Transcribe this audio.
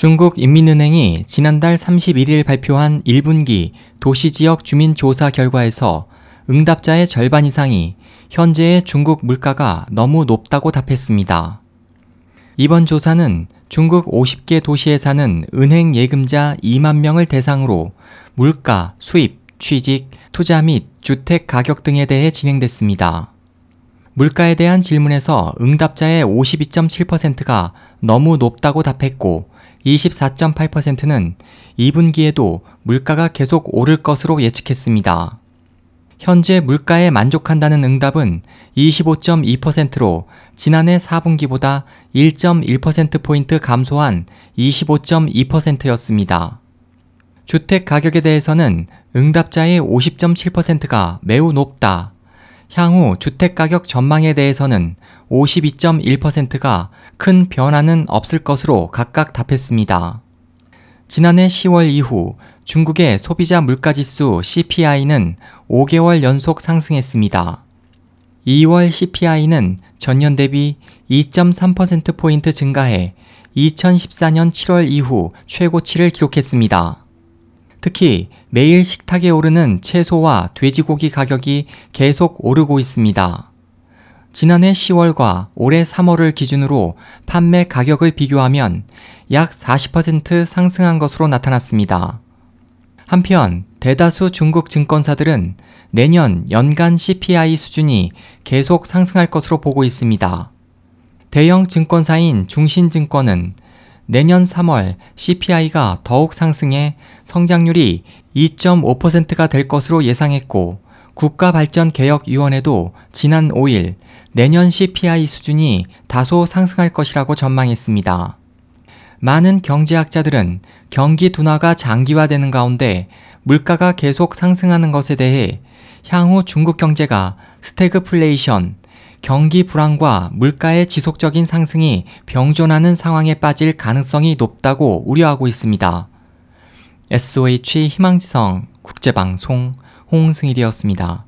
중국 인민은행이 지난달 31일 발표한 1분기 도시지역 주민조사 결과에서 응답자의 절반 이상이 현재의 중국 물가가 너무 높다고 답했습니다. 이번 조사는 중국 50개 도시에 사는 은행 예금자 2만 명을 대상으로 물가, 수입, 취직, 투자 및 주택 가격 등에 대해 진행됐습니다. 물가에 대한 질문에서 응답자의 52.7%가 너무 높다고 답했고 24.8%는 2분기에도 물가가 계속 오를 것으로 예측했습니다. 현재 물가에 만족한다는 응답은 25.2%로 지난해 4분기보다 1.1%포인트 감소한 25.2%였습니다. 주택 가격에 대해서는 응답자의 50.7%가 매우 높다. 향후 주택 가격 전망에 대해서는 52.1%가 큰 변화는 없을 것으로 각각 답했습니다. 지난해 10월 이후 중국의 소비자 물가지수 CPI는 5개월 연속 상승했습니다. 2월 CPI는 전년 대비 2.3%포인트 증가해 2014년 7월 이후 최고치를 기록했습니다. 특히 매일 식탁에 오르는 채소와 돼지고기 가격이 계속 오르고 있습니다. 지난해 10월과 올해 3월을 기준으로 판매 가격을 비교하면 약 40% 상승한 것으로 나타났습니다. 한편 대다수 중국 증권사들은 내년 연간 CPI 수준이 계속 상승할 것으로 보고 있습니다. 대형 증권사인 중신증권은 내년 3월 CPI가 더욱 상승해 성장률이 2.5%가 될 것으로 예상했고 국가발전개혁위원회도 지난 5일 내년 CPI 수준이 다소 상승할 것이라고 전망했습니다. 많은 경제학자들은 경기 둔화가 장기화되는 가운데 물가가 계속 상승하는 것에 대해 향후 중국 경제가 스태그플레이션, 경기 불안과 물가의 지속적인 상승이 병존하는 상황에 빠질 가능성이 높다고 우려하고 있습니다. SOH 희망지성 국제방송 홍승일이었습니다.